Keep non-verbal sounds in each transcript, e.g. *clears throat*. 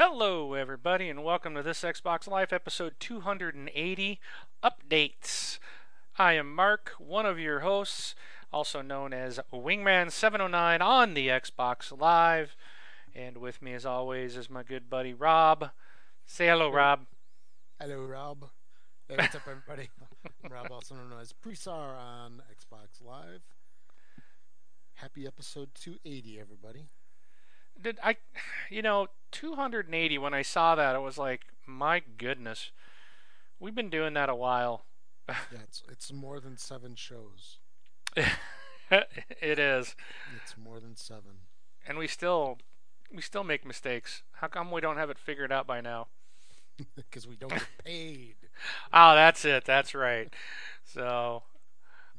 Hello, everybody, and welcome to this Xbox Life episode 280 Updates. I am Mark, one of your hosts, also known as Wingman709 on the Xbox Live. And with me, as always, is my good buddy Rob. Say hello, Rob. Hello, Rob. Hey, what's up, everybody? I'm *laughs* Rob, also known as Presar on Xbox Live. Happy episode 280, everybody. Did I, you know, 280, when I saw that, it was like, my goodness. We've been doing that a while. *laughs* Yeah, it's it's more than seven shows. *laughs* it is. It's more than seven. And we still we still make mistakes. How come we don't have it figured out by now? *laughs* Because we don't get paid. Oh, that's it. That's right. So,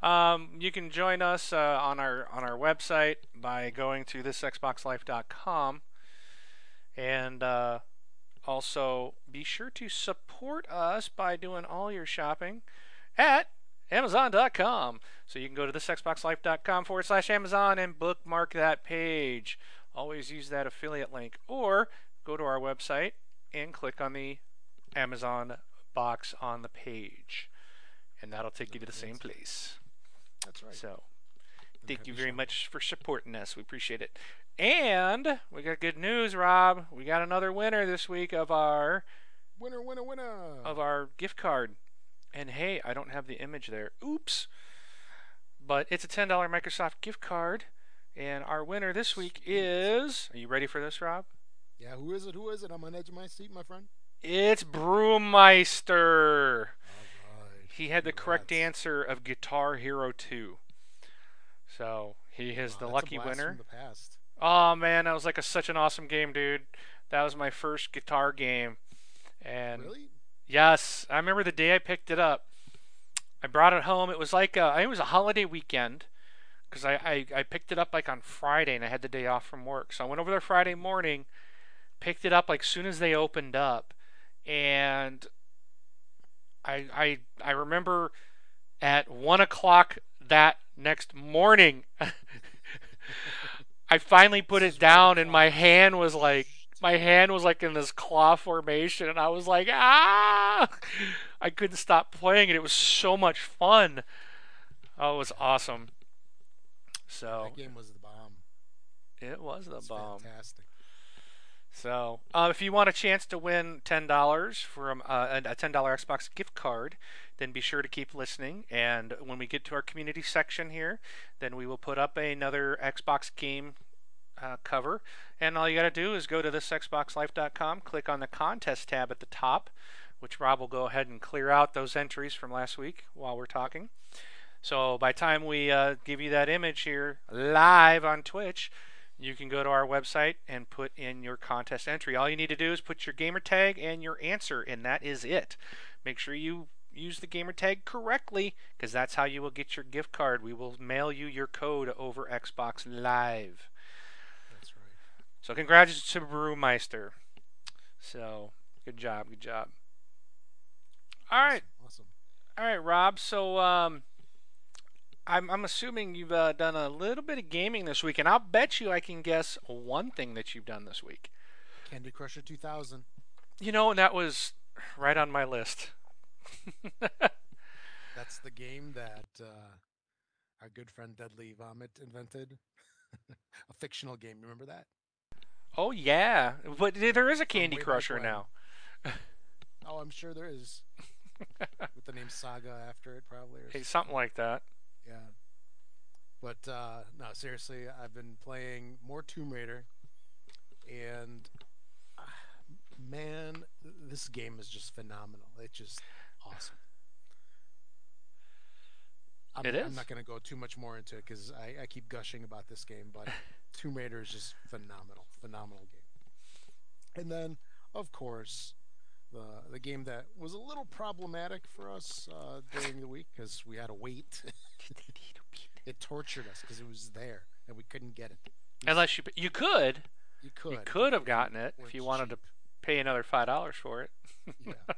um, you can join us uh, on our on our website by going to thisxboxlife.com, and uh, also be sure to support us by doing all your shopping at Amazon.com. So you can go to thisxboxlife.com forward slash Amazon and bookmark that page. Always use that affiliate link, or go to our website and click on the Amazon box on the page, and that'll take you to the same place. That's right. So, thank you very much for supporting us. We appreciate it. And we got good news, Rob. We got another winner this week of our Winner, winner, winner. of our gift card. And hey, I don't have the image there. Oops. But it's a $10 Microsoft gift card. And our winner this week is. Are you ready for this, Rob? yeah, who is it? Who is it? I'm on edge of my seat, my friend. It's Brewmeister. He had the correct answer of Guitar Hero 2. So he is Wow, the lucky winner. The. Oh man, that was like a, such an awesome game, dude. That was my first guitar game. And Really? yes, I remember the day I picked it up. I brought it home. It was like a, I think it was a holiday weekend because I, I, I picked it up like on Friday and I had the day off from work. So I went over there Friday morning, picked it up like soon as they opened up, and I I I remember at one o'clock that next morning. *laughs* I finally put it down and my hand was like my hand was like in this claw formation and I was like ah I couldn't stop playing it. It was so much fun. Oh, it was awesome. So That game was the bomb. it was the It's bomb. fantastic. So, uh, if you want a chance to win ten dollars from uh, a ten dollar Xbox gift card, then be sure to keep listening. And when we get to our community section here, then we will put up another Xbox game uh, cover. And all you got to do is go to thisxboxlife.com, click on the contest tab at the top, which Rob will go ahead and clear out those entries from last week while we're talking. So by time we uh, give you that image here live on Twitch, you can go to our website and put in your contest entry. All you need to do is put your gamer tag and your answer, and that is it. Make sure you use the gamer tag correctly, because that's how you will get your gift card. We will mail you your code over Xbox Live. That's right. So congratulations to Brewmeister. So good job, good job. All right, Awesome. all right, Rob. So um, I'm I'm assuming you've uh, done a little bit of gaming this week, and I'll bet you I can guess one thing that you've done this week. Candy Crusher 2000. You know, and that was right on my list. *laughs* That's the game that uh, our good friend Deadly Vomit invented. *laughs* a fictional game. Remember that? oh yeah, but there is a Candy Crusher now. Oh, I'm sure there is. *laughs* With the name Saga after it, probably. Or Hey, something like that. Yeah. But uh, no, seriously, I've been playing more Tomb Raider, and uh, man, this game is just phenomenal. It's just awesome. I'm, It I'm not going to go too much more into it because I, I keep gushing about this game, but *laughs* Tomb Raider is just phenomenal, phenomenal game. And then, of course, the the game that was a little problematic for us uh, during the week because we had to wait. *laughs* it tortured us because it was there and we couldn't get it. Unless you you could You could. you could have gotten it if you wanted to pay another five dollars for it. yeah. *laughs*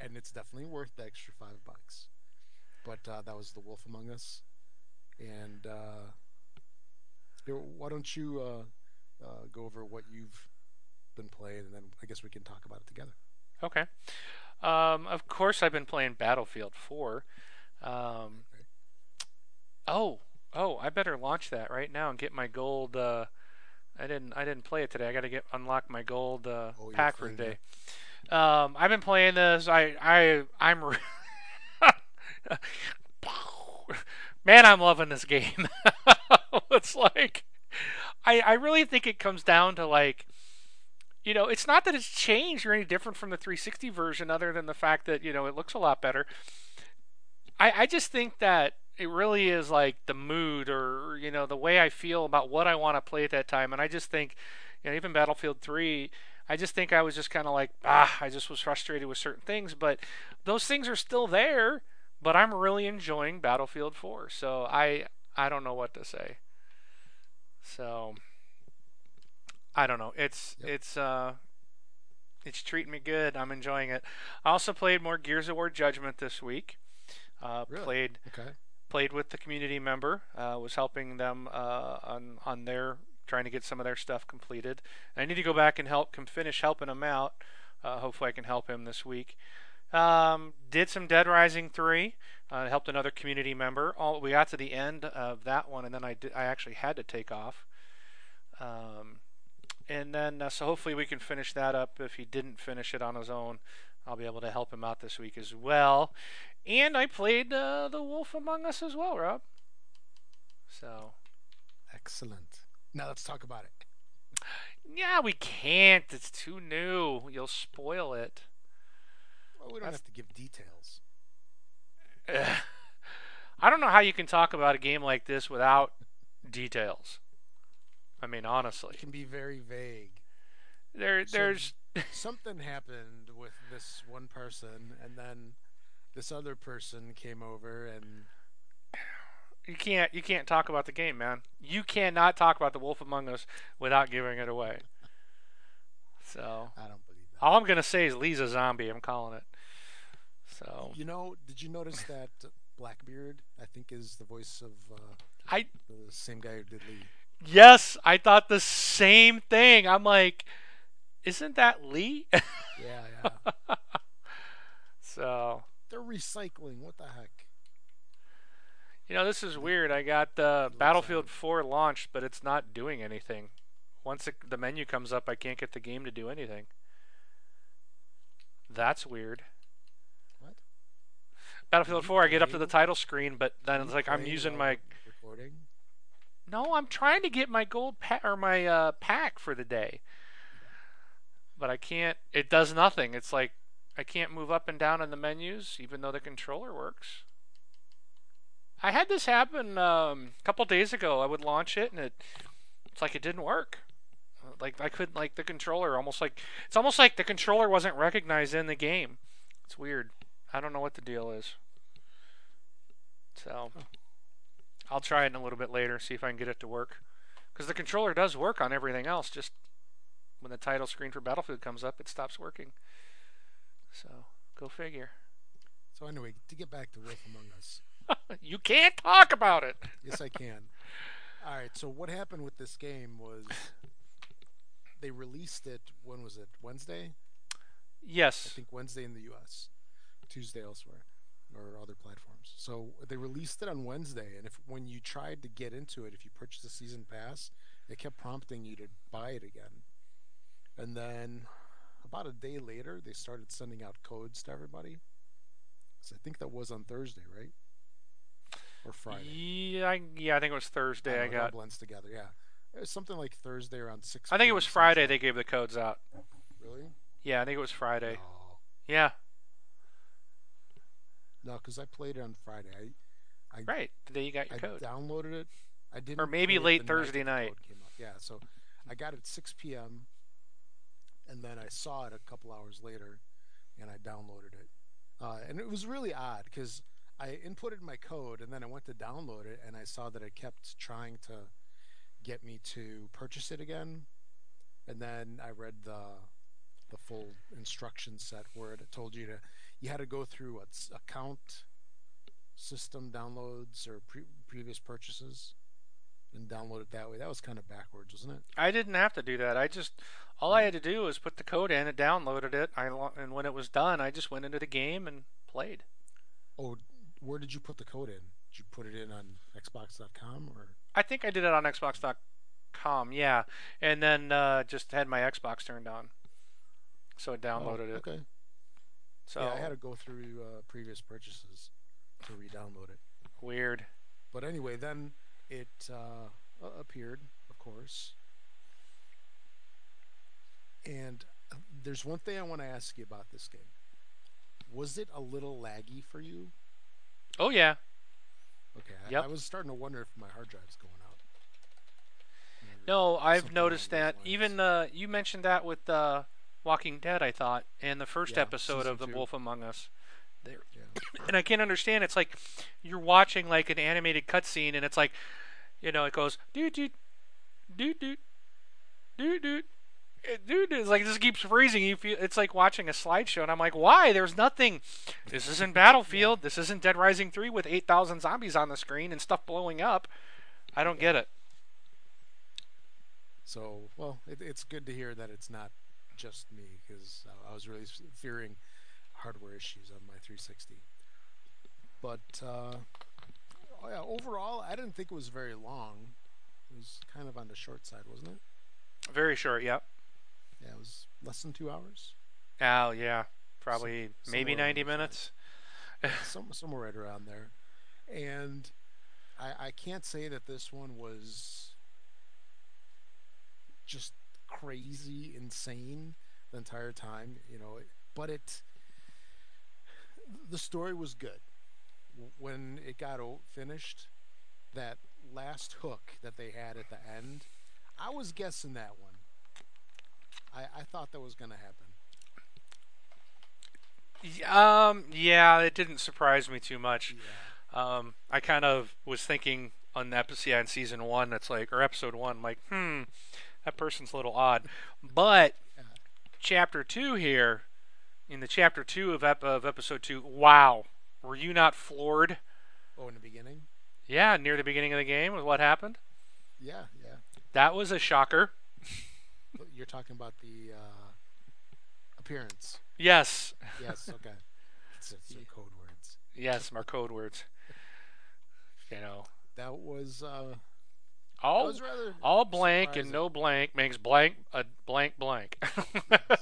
And it's definitely worth the extra five bucks. But uh, that was The Wolf Among Us. And uh, why don't you uh, uh, go over what you've been playing, and then I guess we can talk about it together. Okay. Um, of course, I've been playing Battlefield 4. Um, oh, oh, I better launch that right now and get my gold. Uh, I didn't, I didn't play it today. I got to get unlock my gold uh, Oh, pack for today. Um, I've been playing this. I, I, I'm. re- *laughs* Man, I'm loving this game. *laughs* it's like, I, I really think it comes down to like you know, it's not that it's changed or any different from the 360 version, other than the fact that you know it looks a lot better. I I just think that it really is like the mood or you know the way I feel about what I want to play at that time, and I just think, you know, even Battlefield 3. I just think I was just kind of like, ah, I just was frustrated with certain things, but those things are still there. But I'm really enjoying Battlefield 4, so I I don't know what to say. So I don't know. It's Yep. it's uh it's treating me good. I'm enjoying it. I also played more Gears of War Judgment this week. Uh, Really? Played Okay. played with the community member. Uh, was helping them uh, on on their trying to get some of their stuff completed. I need to go back and help finish helping him out. Uh, hopefully, I can help him this week. Um, did some Dead Rising three. Uh, helped another community member. All we got to the end of that one, and then I did, I actually had to take off. Um, and then uh, so hopefully we can finish that up. If he didn't finish it on his own, I'll be able to help him out this week as well. And I played uh, The Wolf Among Us as well, Rob. So Excellent. Now let's talk about it. yeah, we can't. It's too new. You'll spoil it. Well, we don't That's- have to give details. *laughs* I don't know how you can talk about a game like this without details. I mean, honestly, It can be very vague. there So- there's *laughs* Something happened with this one person, and then this other person came over, and you can't you can't talk about the game, man. You cannot talk about The Wolf Among Us without giving it away. So I don't believe that. all I'm gonna say is Lee's a zombie. I'm calling it. So You know, did you notice that Blackbeard, I think, is the voice of uh, I the same guy who did Lee? Yes, I thought the same thing. I'm like, isn't that Lee? *laughs* Yeah, yeah. so They're recycling. What the heck? you know, this is weird. I got uh, Battlefield odd. 4 launched, but it's not doing anything. Once it, the menu comes up, I can't get the game to do anything. That's weird. What? Battlefield 4, I get up to the title screen, but then it's like I'm using my recording. No, I'm trying to get my gold pa- or my uh, pack for the day. But I can't. It does nothing. It's like I can't move up and down in the menus, even though the controller works. I had this happen um, a couple days ago. I would launch it, and it it's like it didn't work. Like I couldn't like the controller. Almost like it's almost like the controller wasn't recognized in the game. It's weird. I don't know what the deal is. So I'll try it in a little bit later, see if I can get it to work. Because the controller does work on everything else. Just when the title screen for Battlefield comes up, it stops working. So go figure. So anyway, to get back to Wolf Among Us. *laughs* you can't talk about it. Yes, I can. All right. So what happened with this game was *laughs* they released it. When was it? Wednesday. Yes. I think Wednesday in the U.S., Tuesday elsewhere, or other platforms. So they released it on Wednesday, and if when you tried to get into it, if you purchased a season pass, it kept prompting you to buy it again. And then about a day later, they started sending out codes to everybody. So I think that was on Thursday, right? Or Friday. Yeah, I, yeah, I think it was Thursday. I don't know, it all got. blends together. Yeah, it was something like Thursday around six. I think it was Friday they gave the codes out. Really? Yeah, I think it was Friday. No, Yeah, no, because I played it on Friday. I right. The day you got your I code. downloaded it. I didn't. Or maybe late Thursday night. code came up. Yeah, so I got it at 6 p.m. and then I saw it a couple hours later, and I downloaded it. Uh, and it was really odd because I inputted my code and then I went to download it, and I saw that it kept trying to get me to purchase it again. And then I read the the full instruction set where it told you to you had to go through what's account system downloads or pre- previous purchases and download it that way. That was kind of backwards, wasn't it? I didn't have to do that. I just all I had to do was put the code in, it downloaded it. I and when it was done, I just went into the game and played. Oh, where did you put the code in? Did you put it in on Xbox.com or? I think I did it on Xbox.com, yeah, and then uh, just had my Xbox turned on, so it downloaded oh, it. Okay. So Yeah, I had to go through uh, previous purchases to re-download it. weird. But anyway, then it uh, appeared, of course. And uh, there's one thing I want to ask you about this game. Was it a little laggy for you? Oh yeah, Okay, I, Yep. I was starting to wonder if my hard drive's going out. Maybe no, I've noticed that. Even uh, you mentioned that with uh, Walking Dead, I thought, and the first Yeah, episode of The two. Wolf Among Us. There, Yeah. *clears throat* and I can't understand. It's like you're watching like an animated cutscene, and it's like, you know, it goes doot doot doot doot doot doot. Eh, Dude, it's like this keeps freezing. You feel it's like watching a slideshow, and I'm like, why? There's nothing. This isn't *laughs* Battlefield. This isn't Dead Rising 3 with 8,000 zombies on the screen and stuff blowing up. I don't get it. So, well, it, it's good to hear that it's not just me because I, I was really fearing hardware issues on my 360. But uh, oh yeah, overall, I didn't think it was very long. It was kind of on the short side, wasn't it? Very short. Yep. Yeah, it was less than two hours, Oh yeah, probably Some- maybe 90 minutes. *laughs* Some, somewhere right around there. And I, I can't say that this one was just crazy, insane the entire time, you know. But it, the story was good. When it got finished, that last hook that they had at the end, I was guessing that one. I, I thought that was going to happen. Um, yeah, it didn't surprise me too much. Yeah. Um, I kind of was thinking on the episode in season one, that's like or episode one, like, hmm, that person's a little odd. But chapter two here, in the chapter two of, ep- of episode two, wow, were you not floored? Oh, in the beginning? Yeah, near the beginning of the game with what happened. Yeah, yeah. That was a shocker. You're talking about the uh, appearance. Yes, Yes, okay. It's, it's the code words. yes, my code words. You know, That was uh, all all blank and no blank makes blank a blank blank. *laughs* that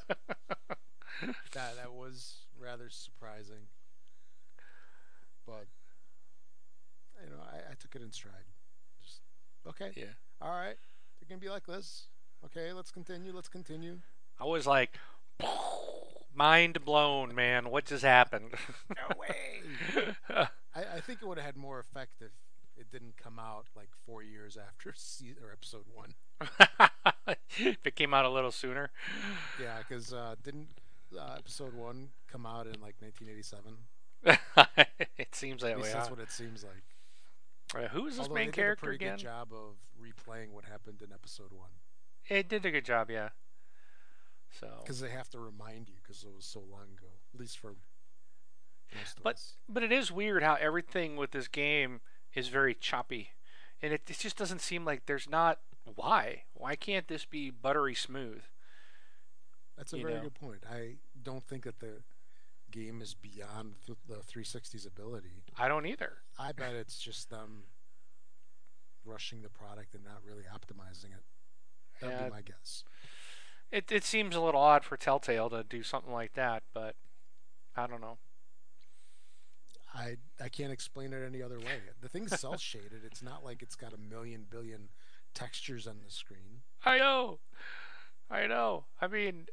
that was rather surprising. But you know, I, I took it in stride. Just okay. yeah. All right. They're gonna be like this. Okay, let's continue. Let's continue. I was like, mind blown, man. What just happened? No way. *laughs* I, I think it would have had more effect if it didn't come out like four years after *laughs* se- or episode one. *laughs* if it came out a little sooner. Yeah, because uh, didn't uh, episode one come out in like 1987? *laughs* it seems that At way. least Huh? that's what it seems like. Uh, who is this Although main they character did a pretty again? good job of replaying what happened in episode one It did a good job, yeah. So, because they have to remind you because it was so long ago. At least for most of But- us. but it is weird how everything with this game is very choppy, and it, it just doesn't seem like there's not why. Why can't this be buttery smooth? That's a you very know. good point. I don't think that the game is beyond th- the 360's ability. I don't either. I bet it's just them rushing the product and not really optimizing it. That'd Yeah. be my guess. It it seems a little odd for Telltale to do something like that, but I don't know. I I can't explain it any other way. The thing's cel shaded. It's not like it's got a million billion textures on the screen. I know. I know. I mean,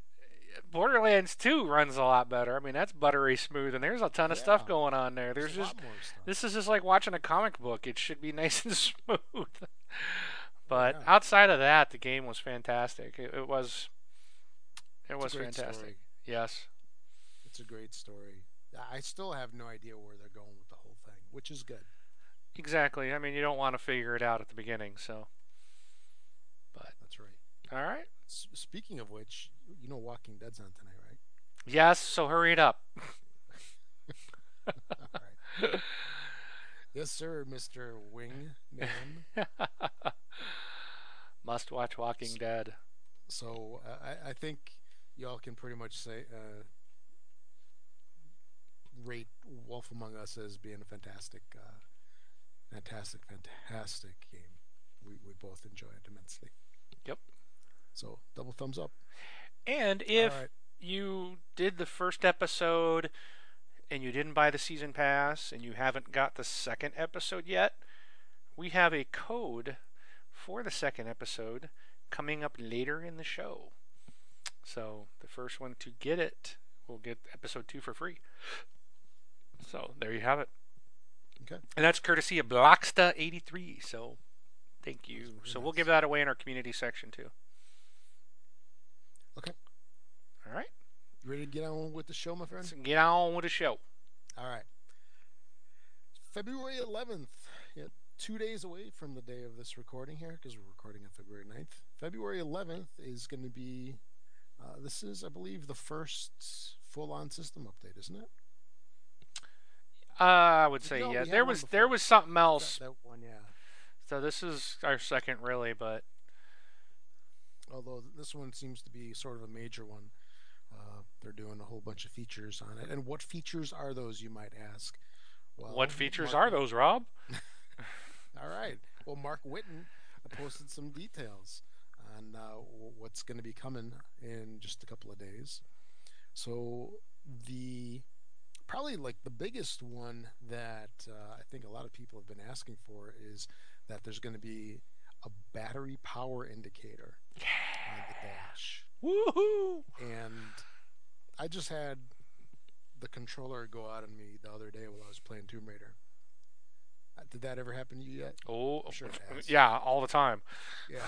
Borderlands 2 runs a lot better. I mean, that's buttery smooth, and there's a ton of stuff going on there. There's a just lot more stuff. this is just like watching a comic book. It should be *laughs* nice and smooth. but Yeah. outside of that, the game was fantastic. It, it was. It It's was fantastic. Story. Yes. It's a great story. I still have no idea where they're going with the whole thing, which is good. Exactly. I mean, you don't want to figure it out at the beginning. So, But That's right. all right. S- speaking of which, you know Walking Dead's on tonight, right? Yes. So hurry it up. *laughs* *laughs* All right. Yes, sir, Mister Wing Man. *laughs* Must watch Walking Dead. So uh, I, I think y'all can pretty much say uh, rate Wolf Among Us as being a fantastic, uh, fantastic, fantastic game. We we both enjoy it immensely. Yep. So double thumbs up. And if All right. you did the first episode and you didn't buy the season pass and you haven't got the second episode yet, we have a code for the second episode coming up later in the show. So the first one to get it will get episode two for free. So there you have it. Okay. And that's courtesy of Blocksta83. So thank you. So we'll give that away in our community section too. Okay. All right. You ready to get on with the show, my friend? Let's get on with the show. All right. February 11th. Yeah, two days away from the day of this recording here, because we're recording on February 9th. February 11th is going to be, uh, this is, I believe, the first full on system update, isn't it? Uh, I would say No, yeah. There was there was something else. That, that one, yeah. So this is our second really, but Although this one seems to be sort of a major one. Uh, they're doing a whole bunch of features on it. And what features are those, you might ask? Well, what features Mark- are those, Rob? *laughs* All right. Well, Marc Whitten posted some details on uh, what's going to be coming in just a couple of days. So the probably like the biggest one that uh, I think a lot of people have been asking for is that there's going to be a battery power indicator on the dash. Woohoo! And I just had the controller go out on me the other day while I was playing Tomb Raider. Uh, Did that ever happen to you yet? Oh, Sure it has. *laughs* yeah, all the time. Yeah. *laughs*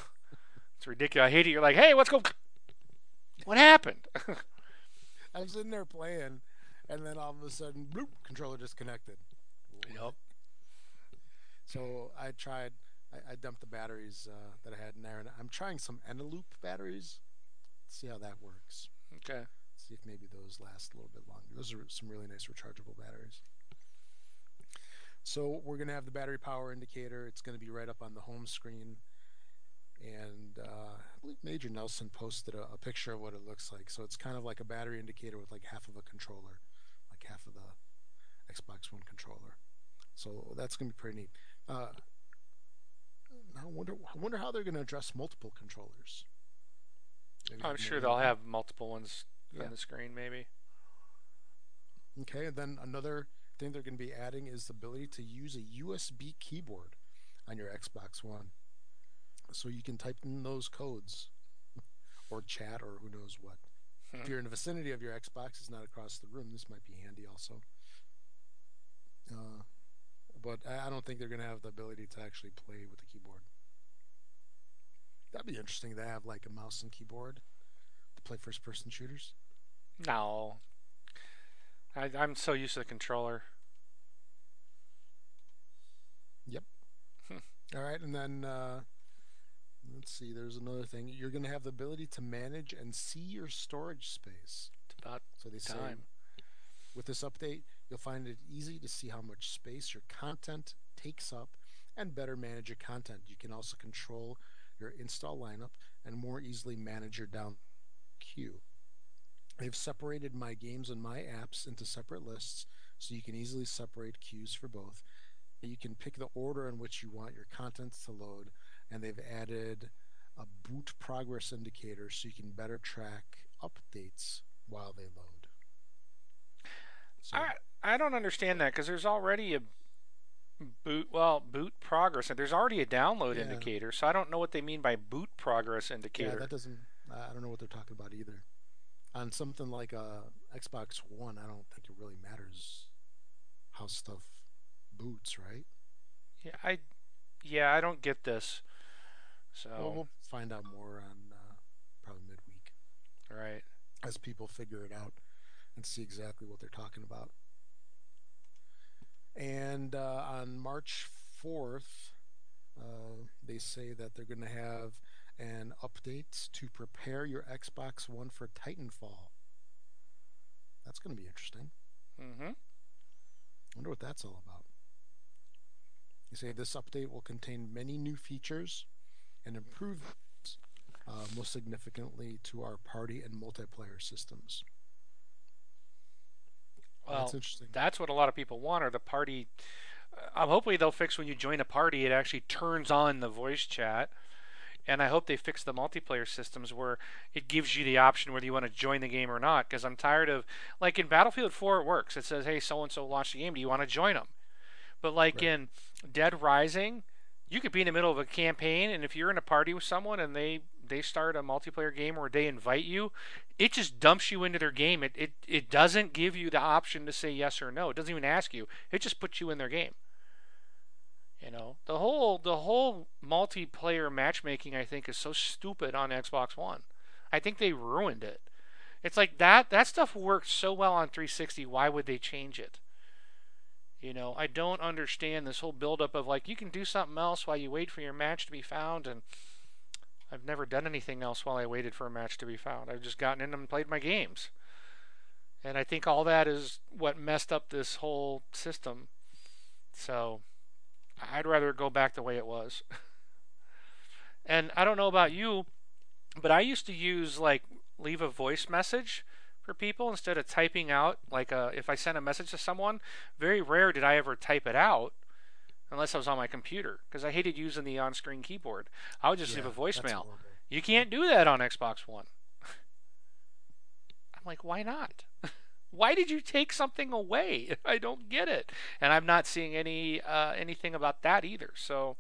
It's ridiculous. I hate it. You're like, hey, let's go. *laughs* What happened? I'm sitting there playing, and then all of a sudden, bloop, controller disconnected. Yup. So I tried. I, I dumped the batteries uh, that I had in there, and I'm trying some Eneloop batteries. See how that works. Okay. See if maybe those last a little bit longer. Those are some really nice rechargeable batteries. So we're gonna have the battery power indicator. It's gonna be right up on the home screen. And uh, I believe Major Nelson posted a, a picture of what it looks like. So it's kind of like a battery indicator with like half of a controller, half of the Xbox One controller. So that's gonna be pretty neat. Uh, I wonder. I wonder how they're gonna address multiple controllers. Maybe I'm sure they'll have multiple ones Yeah. on the screen, maybe. Okay, and then another thing they're going to be adding is the ability to use a USB keyboard on your Xbox One. So you can type in those codes or chat or who knows what. If you're in the vicinity of your Xbox, it's not across the room, this might be handy also. Uh, but I I don't think they're going to have the ability to actually play with the keyboard. That'd be interesting to have like a mouse and keyboard to play first person shooters. No. I, I'm so used to the controller. Yep. *laughs* All right, and then uh, let's see. There's another thing. You're going to have the ability to manage and see your storage space. It's about So they say with this update, you'll find it easy to see how much space your content takes up and better manage your content. You can also control your install lineup and more easily manage your down queue. They've separated my games and my apps into separate lists so you can easily separate queues for both. You can pick the order in which you want your content to load, and they've added a boot progress indicator so you can better track updates while they load. So, I I don't understand that because there's already a boot well boot progress and there's already a download Yeah. indicator, so I don't know what they mean by boot progress indicator. yeah, that doesn't. I don't know what they're talking about either. On something like a Xbox One, I don't think it really matters how stuff boots, right? yeah, I yeah I don't get this. So Well, we'll find out more on uh, probably midweek right. as people figure it out and see exactly what they're talking about. And uh, on March 4th, uh, they say that they're going to have an update to prepare your Xbox One for Titanfall. That's going to be interesting. Mm-hmm. wonder what that's all about. They say this update will contain many new features and improvements, uh, most significantly to our party and multiplayer systems. Well, That's interesting. that's what a lot of people want, or the party. Uh, hopefully, they'll fix when you join a party, it actually turns on the voice chat. And I hope they fix the multiplayer systems where it gives you the option whether you want to join the game or not. Because I'm tired of, like in Battlefield 4, it works. It says, hey, so and so launched the game. Do you want to join them? But like Right. in Dead Rising, you could be in the middle of a campaign, and if you're in a party with someone and they they start a multiplayer game or they invite you, it just dumps you into their game. It it it doesn't give you the option to say yes or no. It doesn't even ask you. It just puts you in their game. You know, the whole the whole multiplayer matchmaking I think is so stupid on Xbox One. I think they ruined it. It's like that that stuff worked so well on 360. Why would they change it? You know, I don't understand this whole buildup of like you can do something else while you wait for your match to be found, and I've never done anything else while I waited for a match to be found. I've just gotten in and played my games, and I think all that is what messed up this whole system. So, I'd rather go back the way it was. *laughs* and I don't know about you, but I used to use like leave a voice message for people instead of typing out like a, if I sent a message to someone. Very rare did I ever type it out unless I was on my computer because I hated using the on-screen keyboard. I would just Yeah, leave a voicemail. You can't do that on Xbox One. I'm like, why not? *laughs* why did you take something away? *laughs* I don't get it, and I'm not seeing any uh, anything about that either. So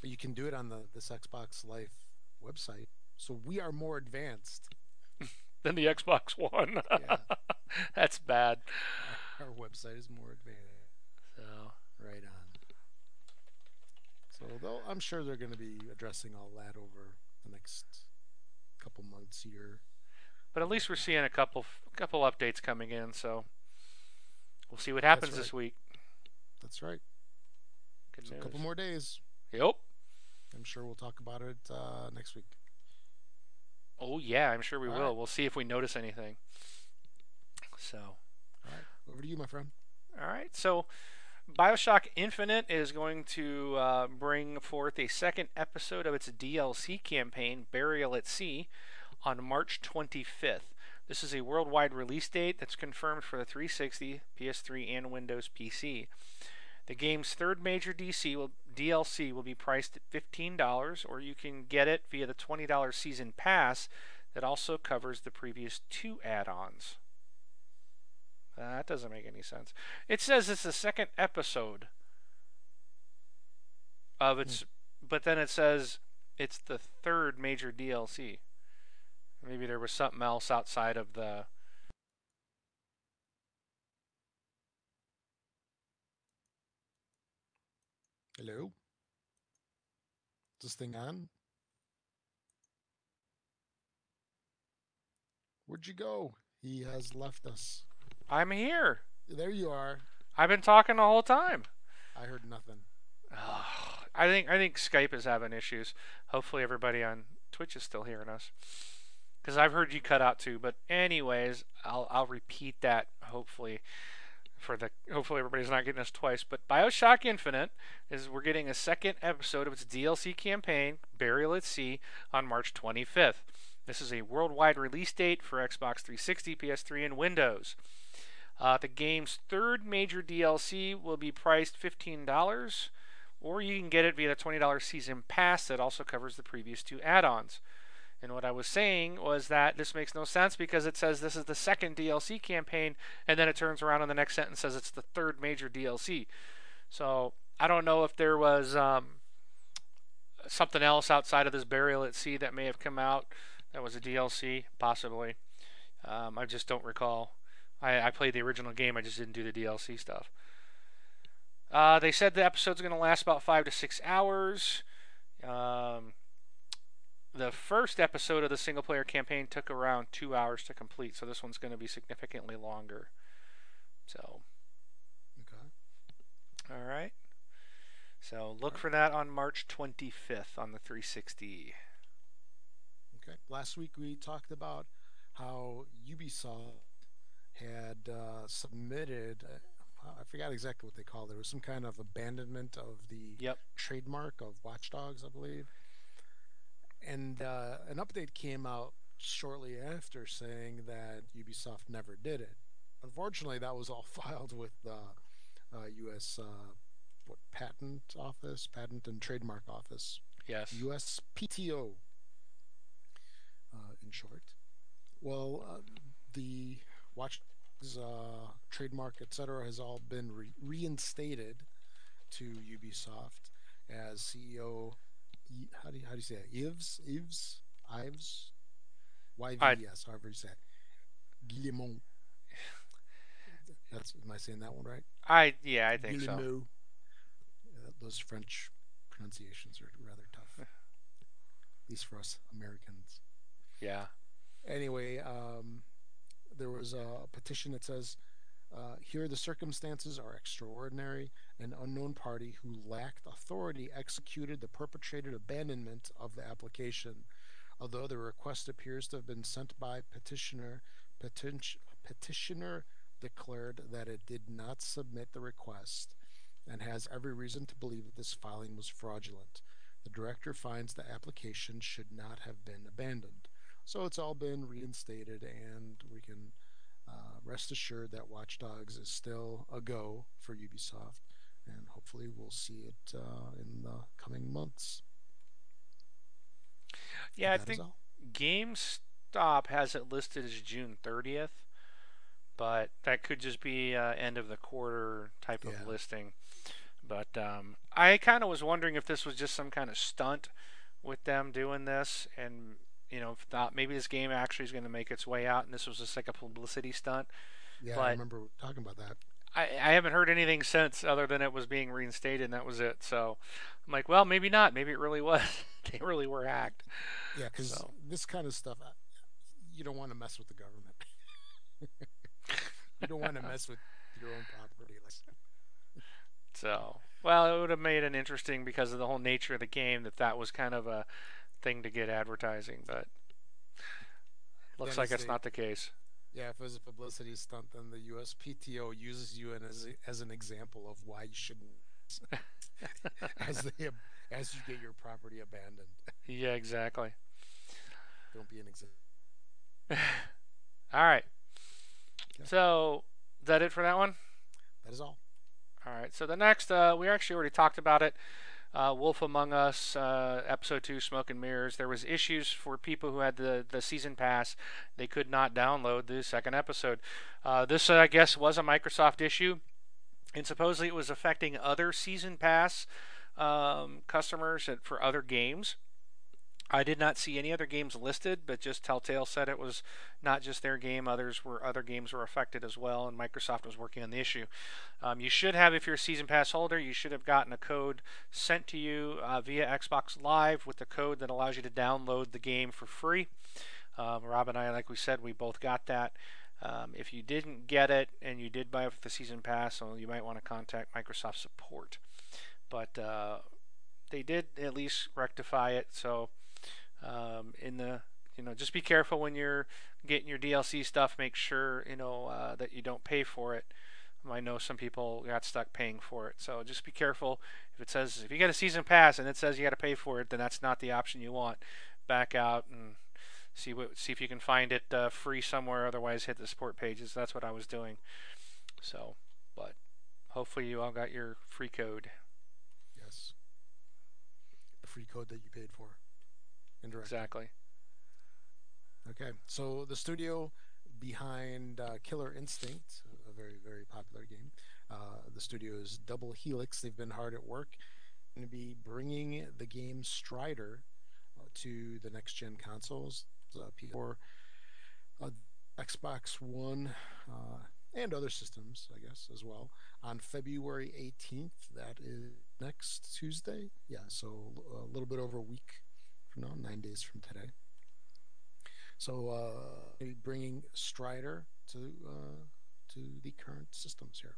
But you can do it on the this Xbox Life website. So we are more advanced. Than the Xbox *laughs* One, Yeah. *laughs* that's bad. Our website is more advanced. So Right on. So they'll, I'm sure they're going to be addressing all that over the next couple months here. But at least we're seeing a couple couple updates coming in, so we'll see what happens right. this week. That's right. Good So a couple more days. Yep. I'm sure we'll talk about it uh, next week. Oh yeah, I'm sure we All will. right. We'll see if we notice anything. So, All right. Over to you, my friend. all right. So, BioShock Infinite is going to uh, bring forth a second episode of its DLC campaign, Burial at Sea, on March 25th. This is a worldwide release date that's confirmed for the 360, PS3, and Windows PC. The game's third major DC will, DLC will be priced at $15, or you can get it via the $20 season pass that also covers the previous two add ons. that doesn't make any sense. It says it's the second episode of its, hmm. but then it says it's the third major DLC. Maybe there was something else outside of the. Hello. Is this thing on? Where'd you go? He has left us. I'm here. There you are. I've been talking the whole time. I heard nothing. Oh, I think I think Skype is having issues. Hopefully everybody on Twitch is still hearing us. Because I've heard you cut out too. But anyways, I'll I'll repeat that hopefully for the hopefully everybody's not getting this twice. But Bioshock Infinite is we're getting a second episode of its DLC campaign, Burial at Sea, on March 25th. This is a worldwide release date for Xbox 360, PS3, and Windows. Uh, the game's third major DLC will be priced $15, or you can get it via the $20 season pass that also covers the previous two add ons. And what I was saying was that this makes no sense because it says this is the second DLC campaign, and then it turns around in the next sentence says it's the third major DLC. So I don't know if there was um, something else outside of this Burial at Sea that may have come out that was a DLC, possibly. Um, I just don't recall. I, I played the original game, I just didn't do the DLC stuff. Uh, they said the episode's going to last about five to six hours. Um, the first episode of the single player campaign took around two hours to complete, so this one's going to be significantly longer. So, Okay. all right. So look for that on March 25th on the 360. Okay. Last week we talked about how Ubisoft had uh, submitted. Uh, I forgot exactly what they called it. It was some kind of abandonment of the Yep. trademark of Watch Dogs, I believe. And uh, an update came out shortly after saying that Ubisoft never did it. Unfortunately, that was all *laughs* filed with the uh, U.S. Uh, what patent office, patent and trademark office, Yes. USPTO, uh, in short. Well, uh, the Watch uh, trademark, etc., has all been re- reinstated to Ubisoft as CEO. How do you, how do you say it? Ives, Ives, Ives, YVS, however you say it. Guillemot. That's am I saying that one right? I yeah, I think so. Guillemot. Uh, those French pronunciations are rather tough, at least for us Americans. Yeah. Anyway, um, there was a petition that says, uh, "Here the circumstances are extraordinary. An unknown party who lacked authority executed the perpetrated abandonment of the application. Although the request appears to have been sent by petitioner, petitioner declared that it did not submit the request." And has every reason to believe that this filing was fraudulent. The director finds the application should not have been abandoned. So it's all been reinstated, and we can uh, rest assured that Watch Dogs is still a go for Ubisoft, and hopefully we'll see it uh, in the coming months. Yeah, I think. GameStop has it listed as June 30th, but that could just be uh, end of the quarter type Yeah. of listing. But um, I kind of was wondering if this was just some kind of stunt with them doing this, and you know, if not, maybe this game actually is going to make its way out, and this was just like a publicity stunt. Yeah, I remember talking about that. I, I haven't heard anything since other than it was being reinstated and that was it. So I'm like, well, maybe not. Maybe it really was. *laughs* they really were hacked. Yeah, because So. this kind of stuff, uh, you don't want to mess with the government. *laughs* you don't want to mess with your own property. Like, So, well, it would have made it interesting because of the whole nature of the game that that was kind of a thing to get advertising, but looks like it's not the case. yeah, if it was a publicity stunt, then the USPTO uses you as as an example of why you shouldn't, *laughs* as they as you get your property abandoned. Yeah, exactly. Don't be an example. All right. So, is that it for that one? That is all. All right. So the next, uh, we actually already talked about it. Uh, Wolf Among Us, uh, episode two, Smoke and Mirrors. There was issues for people who had the, the season pass; they could not download the second episode. Uh, this, I guess, was a Microsoft issue, and supposedly it was affecting other season pass um, customers for other games. I did not see any other games listed, but just Telltale said it was not just their game; others were other games were affected as well, and Microsoft was working on the issue. Um, you should have, if you're a season pass holder, you should have gotten a code sent to you uh, via Xbox Live with the code that allows you to download the game for free. Um, Rob and I, like we said, we both got that. Um, if you didn't get it and you did buy it with the season pass, well, you might want to contact Microsoft support. But uh, they did at least rectify it. So um, in the you know just be careful when you're getting your DLC stuff. Make sure you know uh, that you don't pay for it. I know some people got stuck paying for it, so just be careful. If it says if you get a season pass and it says you got to pay for it, then that's not the option you want. Back out and see what see if you can find it uh, free somewhere. Otherwise, hit the support pages. That's what I was doing. So, but hopefully you all got your free code. Yes. The free code that you paid for. Exactly. Okay. So the studio behind uh, Killer Instinct, a very very popular game. Uh, the studio is Double Helix. They've been hard at work. Going to be bringing the game Strider uh, to the next gen consoles, uh, PS4, uh, Xbox One, uh, and other systems, I guess, as well, on February 18th. That is next Tuesday. Yeah, so a little bit over a week from now, nine days from today. So, uh, bringing Strider to uh, to the current systems here.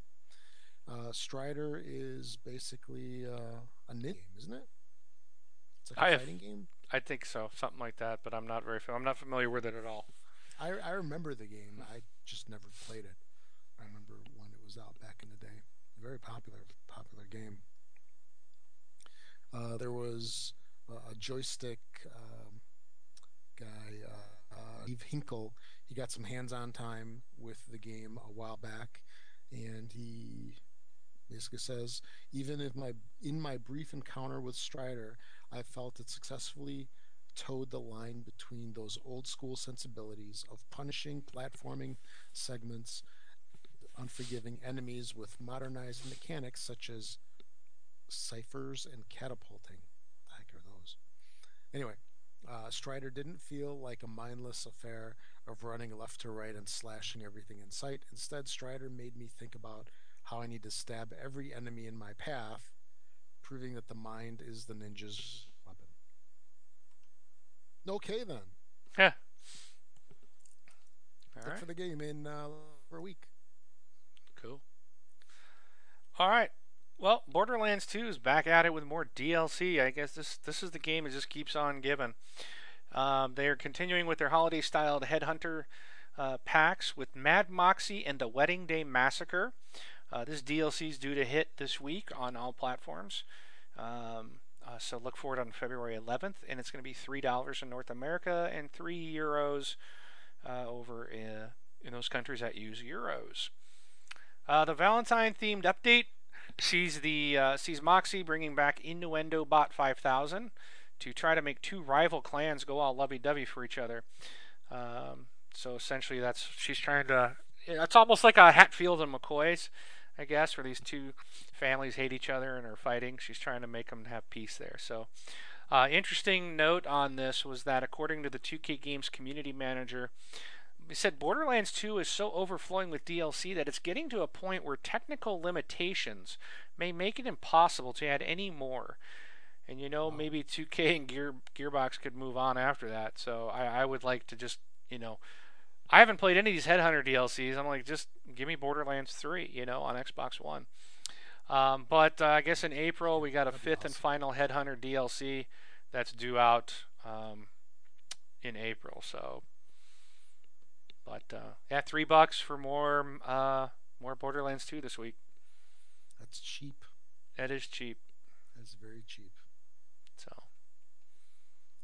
Uh, Strider is basically uh, a ninja game, isn't it? It's like a I have- fighting game. I think so, something like that. But I'm not very. I'm not familiar with it at all. I, I remember the game. I just never played it. I remember when it was out back in the day. Very popular, popular game. Uh, there was a Joystiq um, guy, uh, uh, Hinkle. He got some hands-on time with the game a while back, and he basically says, even if my in my brief encounter with Strider, I felt it successfully towed the line between those old school sensibilities of punishing platforming segments, unforgiving enemies with modernized mechanics such as ciphers and catapulting. The heck are those? Anyway, uh, Strider didn't feel like a mindless affair of running left to right and slashing everything in sight. Instead, Strider made me think about how I need to stab every enemy in my path, proving that the mind is the ninja's weapon. Okay, then. Yeah. All right. for the game in uh, for a week. Cool. All right. Well, Borderlands 2 is back at it with more DLC. I guess this this is the game that just keeps on giving. Um, they are continuing with their holiday-styled Headhunter uh, packs with Mad Moxxi and the Wedding Day Massacre. Uh, this DLC is due to hit this week on all platforms. Um, uh, so look for it on February 11th, and it's going to be three dollars in North America and three euros uh, over in, in, those countries that use euros. Uh, the Valentine themed update sees the uh, sees Moxxi bringing back Innuendo Bot 5000 to try to make two rival clans go all lovey-dovey for each other. Um, so essentially, that's she's trying to. It's almost like a Hatfield and McCoy's I guess, where these two families hate each other and are fighting. She's trying to make them have peace there. So, uh, interesting note on this was that according to the 2K Games community manager, he said Borderlands 2 is so overflowing with DLC that it's getting to a point where technical limitations may make it impossible to add any more. And you know, maybe 2K and Gear Gearbox could move on after that. So I, I would like to just, you know, I haven't played any of these Headhunter DLCs. I'm like, just give me Borderlands 3, you know, on Xbox One. Um, but uh, I guess in April we got a fifth awesome. and final Headhunter DLC that's due out um, in April. So, but uh, yeah, three bucks for more uh, more Borderlands 2 this week. That's cheap. That is cheap. That's very cheap. So.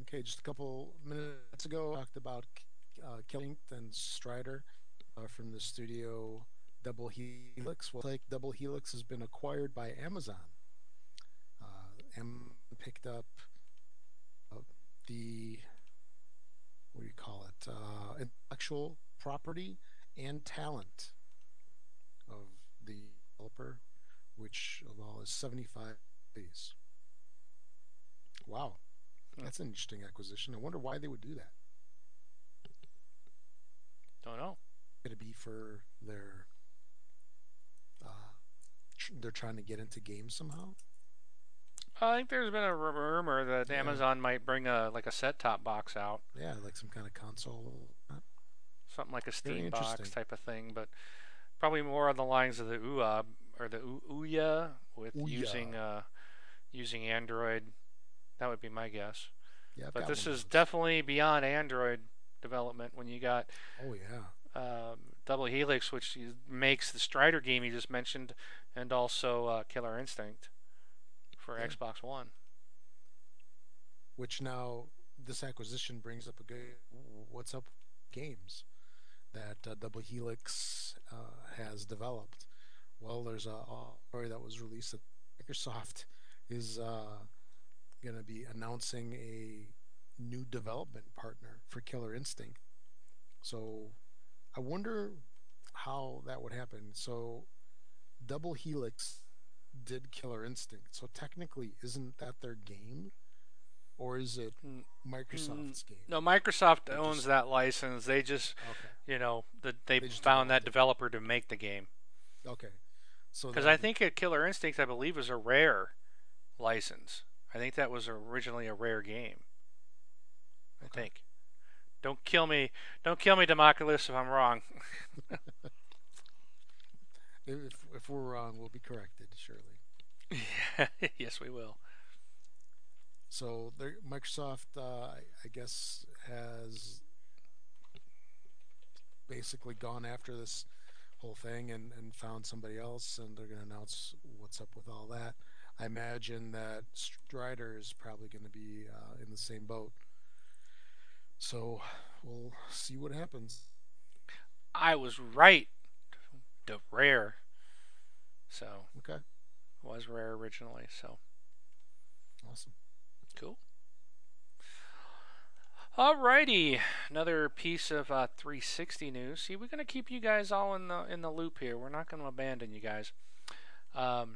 Okay, just a couple minutes ago, talked about uh, and Strider uh, from the studio Double Helix. Well, like Double Helix has been acquired by Amazon. Uh, Amazon picked up uh, the what do you call it? Uh, intellectual property and talent of the developer, which of all is 75 days. Wow, hmm. that's an interesting acquisition. I wonder why they would do that. Don't know. It'd be for their uh, tr- they're trying to get into games somehow? I think there's been a rumor that yeah. Amazon might bring a like a set-top box out. Yeah, like some kind of console. Something like a Steam box type of thing, but probably more on the lines of the Ouya or the Ouya with Ouya. using uh, using Android. That would be my guess. Yeah, but this is definitely beyond Android development when you got oh yeah um, Double Helix, which makes the Strider game you just mentioned, and also uh, Killer Instinct for yeah. Xbox One. Which now this acquisition brings up a good what's up games that uh, Double Helix uh, has developed. Well, there's a story that was released that Microsoft is uh, going to be announcing a new development partner for Killer Instinct. So I wonder how that would happen. So Double Helix did Killer Instinct. So technically, isn't that their game? Or is it Microsoft's mm, game? No, Microsoft they owns just, that license. They just, okay. you know, the, they, they found that developer to make the game. Okay. So because I think a Killer Instinct, I believe, was a rare license. I think that was originally a rare game. I think. Don't kill me. Don't kill me, Democulus, if I'm wrong. *laughs* if, if we're wrong, we'll be corrected, surely. *laughs* yes, we will. So Microsoft, uh, I guess, has basically gone after this whole thing and, and found somebody else, and they're going to announce what's up with all that. I imagine that Strider is probably going to be uh, in the same boat. So we'll see what happens. I was right. The rare. So okay, was rare originally. So awesome, cool. Alrighty, another piece of uh, 360 news. See, we're gonna keep you guys all in the in the loop here. We're not gonna abandon you guys. Um,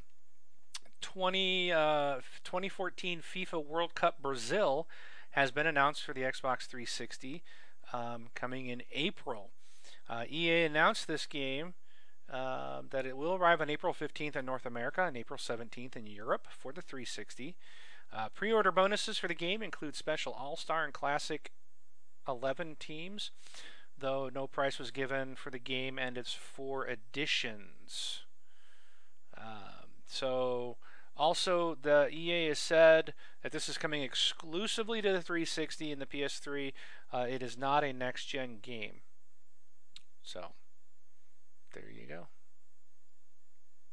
20 uh, 2014 FIFA World Cup Brazil has been announced for the Xbox 360, um, coming in April. Uh, EA announced this game uh, that it will arrive on April 15th in North America and April 17th in Europe for the 360. Uh, pre-order bonuses for the game include special All-Star and Classic 11 teams, though no price was given for the game and its four editions. Um, so, also the EA has said that this is coming exclusively to the 360 and the PS3. Uh, it is not a next-gen game. So, there you go.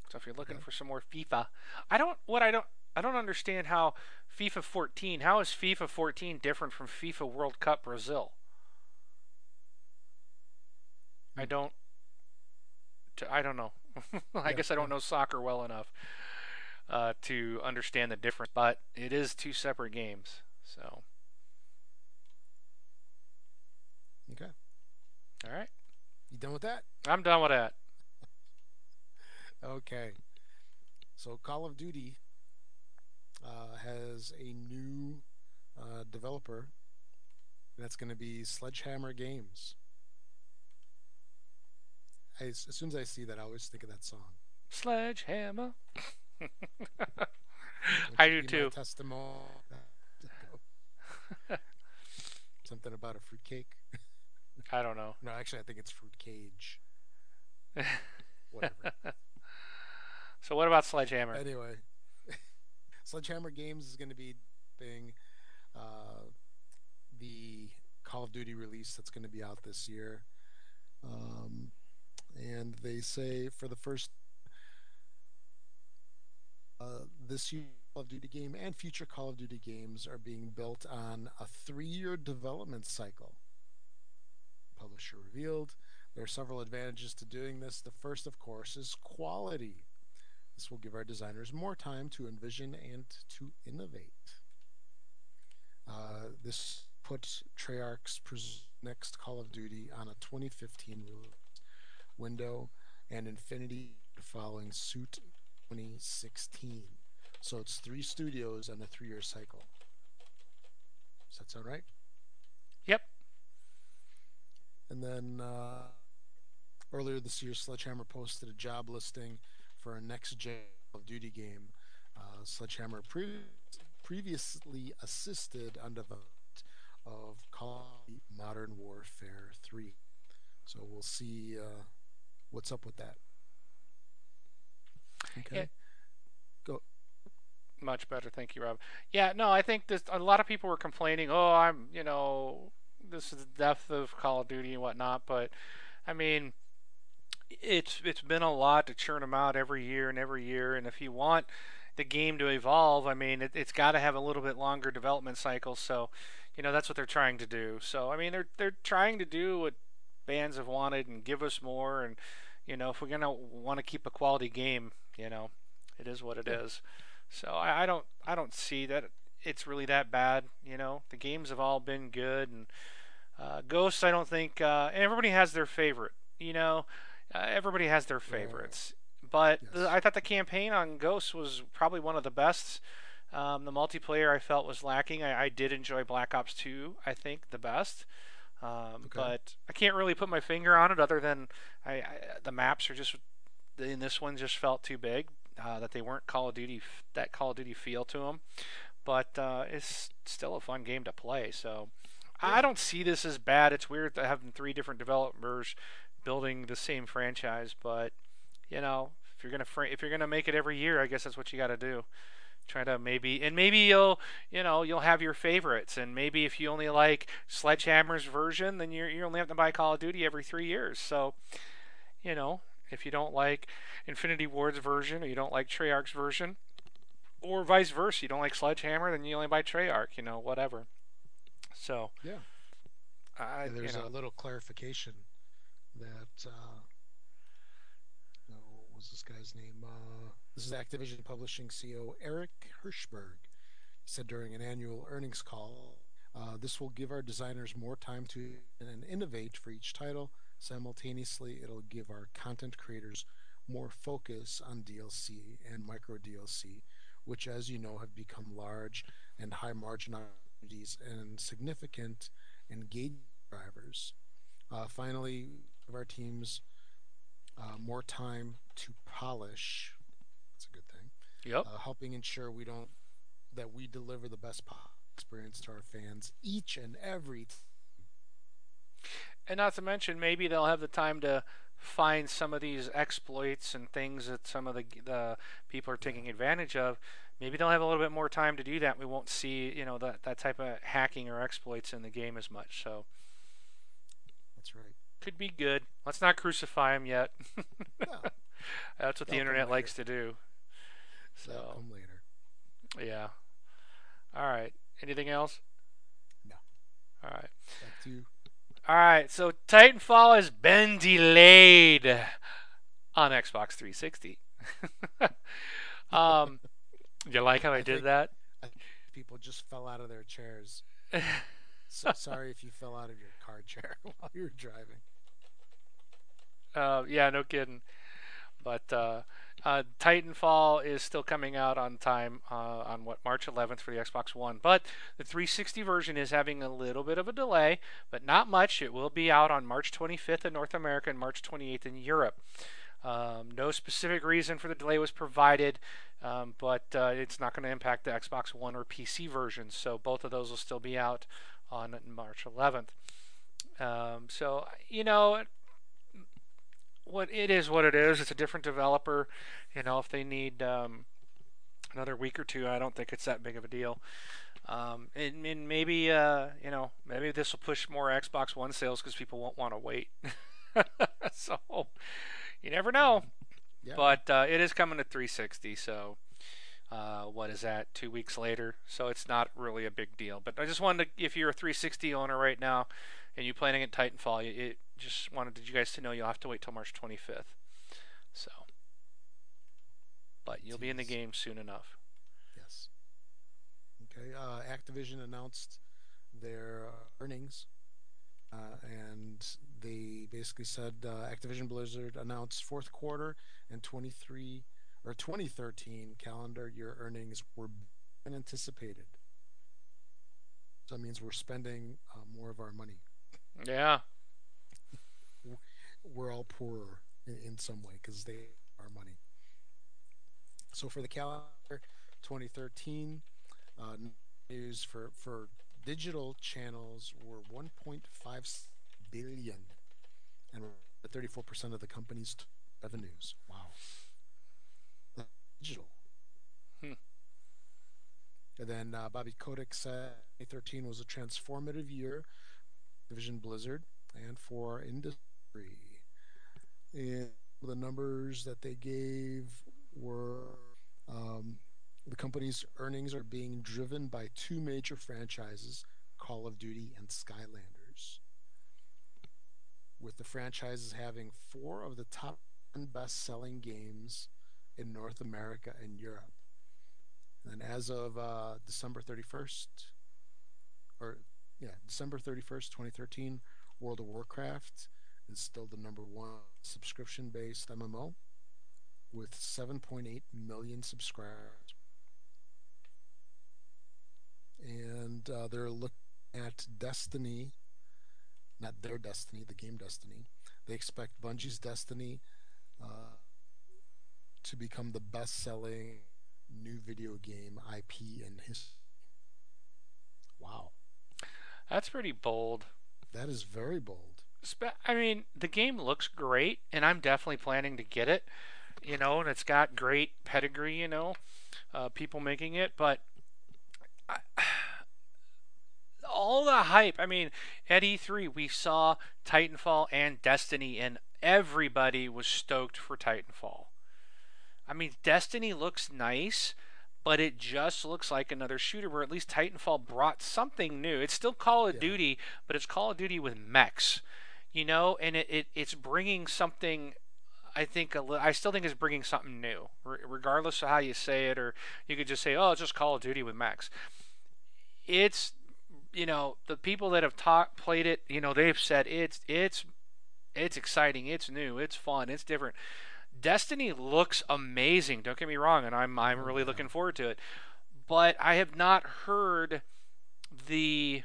So if you're looking for some more FIFA, I don't what I don't I don't understand how FIFA 14. How is FIFA 14 different from FIFA World Cup Brazil? I hmm. don't. I don't know. *laughs* I yeah, guess I don't know soccer well enough uh, to understand the difference, but it is two separate games. So. Okay. All right. You done with that? I'm done with that. *laughs* okay. So Call of Duty uh, has a new uh, developer. That's going to be Sledgehammer Games. I, as soon as I see that, I always think of that song. Sledgehammer. I do too. Testimony. *laughs* Something about a fruitcake. I don't know. No, actually, I think it's fruit cage. *laughs* Whatever. So what about Sledgehammer? Anyway, Sledgehammer Games is going to be being uh, the Call of Duty release that's going to be out this year. Um, and they say for the first uh, this year Call of Duty game and future Call of Duty games are being built on a three-year development cycle. Publisher revealed there are several advantages to doing this. The first, of course, is quality. This will give our designers more time to envision and to innovate. Uh, this puts Treyarch's next Call of Duty on a 2015 window and Infinity following suit 2016. So it's three studios and a three year cycle. Does that sound right? Yep. And then uh, earlier this year, Sledgehammer posted a job listing for a next gen Call of Duty game. Uh, Sledgehammer pre- previously assisted on development of Call of Duty Modern Warfare 3. So we'll see uh, what's up with that. Okay. Yeah. Go. Much better, thank you, Rob. Yeah, no, I think this. A lot of people were complaining. Oh, I'm, you know, this is the depth of Call of Duty and whatnot. But I mean, it's it's been a lot to churn them out every year and every year. And if you want the game to evolve, I mean, it, has got to have a little bit longer development cycle. So, you know, that's what they're trying to do. So, I mean, they're they're trying to do what bands have wanted and give us more. And you know, if we're gonna want to keep a quality game, you know, it is what it is. So I, I don't I don't see that it's really that bad. You know, the games have all been good and. Uh, Ghosts, I don't think uh, everybody has their favorite. You know, uh, everybody has their favorites, yeah. but yes. the, I thought the campaign on Ghosts was probably one of the best. Um, the multiplayer I felt was lacking. I, I, did enjoy Black Ops 2, I think, the best. Um, okay. But I can't really put my finger on it other than I, I, the maps are just, in this one, just felt too big. Uh, that they weren't Call of Duty, that Call of Duty feel to them. But uh, it's still a fun game to play. So yeah. I don't see this as bad. It's weird having three different developers building the same franchise, but you know, if you're gonna fr- if you're gonna make it every year, I guess that's what you got to do. Try to maybe and maybe you'll you know you'll have your favorites, and maybe if you only like Sledgehammer's version, then you you only have to buy Call of Duty every three years. So, you know, If you don't like Infinity Ward's version or you don't like Treyarch's version, or vice versa, you don't like Sledgehammer, then you only buy Treyarch, you know, whatever. So, Yeah. I, there's you know, a little clarification that uh, no, what was this guy's name? Uh, this is Activision Publishing CEO Eric Hirshberg. Said during an annual earnings call, uh, "This will give our designers more time to and innovate for each title. Simultaneously, it'll give our content creators more focus on DLC and micro DLC, which, as you know, have become large and high margin opportunities and significant engagement drivers. Uh, finally, give our teams uh, more time to polish. That's a good thing. yep. Uh, helping ensure we don't that we deliver the best experience to our fans each and every. T- And not to mention, maybe they'll have the time to find some of these exploits and things that some of the the people are taking advantage of. Maybe they'll have a little bit more time to do that. We won't see, you know, that that type of hacking or exploits in the game as much. So That's right. Could be good. Let's not crucify him yet. Yeah, *laughs* That's what the They'll internet likes to do. So come later. yeah. All right. Anything else? No. All right. Back to you. All right, so Titanfall has been delayed on Xbox 360. *laughs* um, you like how I, I did that? People just fell out of their chairs. *laughs* So sorry if you fell out of your car chair while you were driving. Uh, yeah, no kidding. But uh, uh, Titanfall is still coming out on time uh, on what March 11th for the Xbox One. But the 360 version is having a little bit of a delay, but not much. It will be out on March 25th in North America and March 28th in Europe. Um, no specific reason for the delay was provided, um, but uh, it's not going to impact the Xbox One or PC versions. So both of those will still be out on March 11th. Um, so you know, what it is, what it is. It's a different developer. You know, if they need um, another week or two, I don't think it's that big of a deal. Um, and, and maybe uh, you know, maybe this will push more Xbox One sales because people won't want to wait. *laughs* so you never know. Yeah. But uh, it is coming to 360, so uh, what is that? Two weeks later, so it's not really a big deal. But I just wanted to, if you're a 360 owner right now, and you're planning at Titanfall, you, it just wanted you guys to know you'll have to wait till March 25th. So, but you'll be in the game soon enough. Yes. Okay. Uh, Activision announced their uh, earnings, uh, and they basically said uh, Activision Blizzard announced fourth quarter and 23 or 2013 calendar year earnings were anticipated. So that means we're spending uh, more of our money. Yeah. We're all poorer in, in some way because they are money. So for the calendar 2013, uh, news for for digital channels were 1.5 billion, and 34% of the company's revenues. Wow. Digital. Hmm. And then uh, Bobby Kotick said 2013 was a transformative year, Division Blizzard, and for industry. And the numbers that they gave were um, the company's earnings are being driven by two major franchises, Call of Duty and Skylanders. With the franchises having four of the top 10 best selling games in North America and Europe. And as of uh, December 31st, or yeah, December 31st, 2013, World of Warcraft is still the number one subscription based MMO with 7.8 million subscribers. And uh, they're looking at Destiny, not their Destiny, the game Destiny. They expect Bungie's Destiny uh, to become the best selling new video game IP in history. Wow. That's pretty bold. That is very bold. I mean, the game looks great, and I'm definitely planning to get it. You know, and it's got great pedigree. You know, uh, people making it, but I, *sighs* all the hype. I mean, at E3 we saw Titanfall and Destiny and everybody was stoked for Titanfall. I mean, Destiny looks nice, but it just looks like another shooter where at least Titanfall brought something new. It's still Call of Yeah. Duty, but it's Call of Duty with mechs, you know, and it, it it's bringing something. I think a li- I still think it's bringing something new, re- regardless of how you say it, or you could just say, "Oh, it's just Call of Duty with mechs." It's, you know, the people that have taught played it, you know, they've said it's it's it's exciting, it's new, it's fun, it's different. Destiny looks amazing. Don't get me wrong, and I'm I'm really mm-hmm. looking forward to it. But I have not heard the,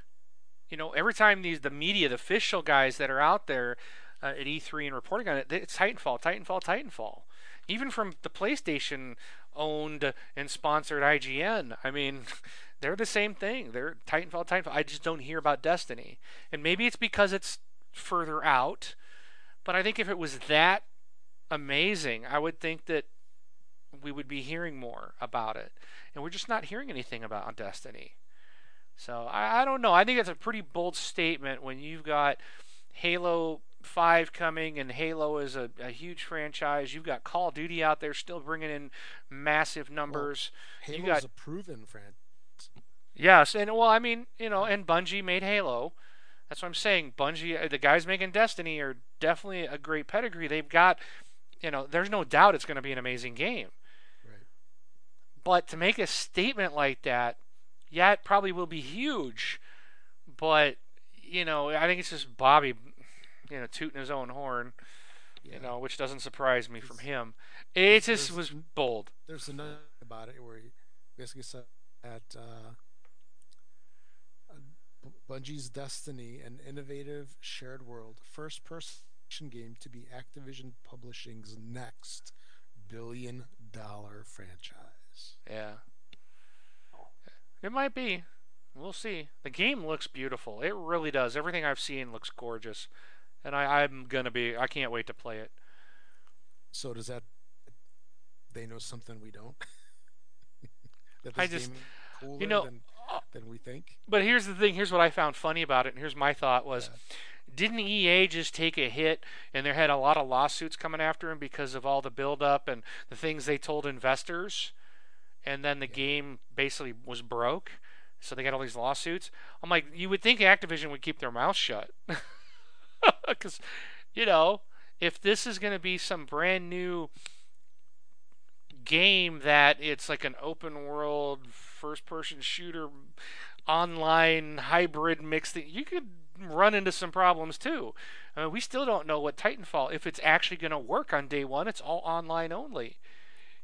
you know, every time these the media, the official guys that are out there uh, at E3 and reporting on it, it's Titanfall, Titanfall, Titanfall. Even from the PlayStation owned and sponsored IGN. I mean, *laughs* they're the same thing. They're Titanfall, Titanfall. I just don't hear about Destiny, and maybe it's because it's further out. But I think if it was that amazing, I would think that we would be hearing more about it. And we're just not hearing anything about Destiny. So I, I don't know. I think it's a pretty bold statement when you've got Halo 5 coming and Halo is a, a huge franchise. You've got Call of Duty out there still bringing in massive numbers. Halo's you got a proven franchise. Yes, and well, I mean, you know, and Bungie made Halo. That's what I'm saying. Bungie, uh, the guys making Destiny are definitely a great pedigree. They've got, you know, there's no doubt it's going to be an amazing game. Right. But to make a statement like that, yeah, it probably will be huge. But you know, I think it's just Bobby, you know, tooting his own horn. Yeah. You know, which doesn't surprise me from him. It just was bold. There's another about it where he basically said that uh, uh, Bungie's Destiny, an innovative shared world first person game to be Activision Publishing's next billion dollar franchise. Yeah. It might be. We'll see. The game looks beautiful. It really does. Everything I've seen looks gorgeous. And I, I'm gonna be I can't wait to play it. So does that they know something we don't? *laughs* that I just- you know, than, uh, than we think. But here's the thing, here's what I found funny about it, and here's my thought was Yeah. didn't EA just take a hit and there had a lot of lawsuits coming after him because of all the buildup and the things they told investors and then the game basically was broke so they got all these lawsuits. I'm like you would think activision would keep their mouth shut. *laughs* Because you know if this is going to be some brand new game that it's like an open world first person shooter online hybrid mix thing you could run into some problems too. Uh, we still don't know what titanfall if it's actually going to work on day one it's all online only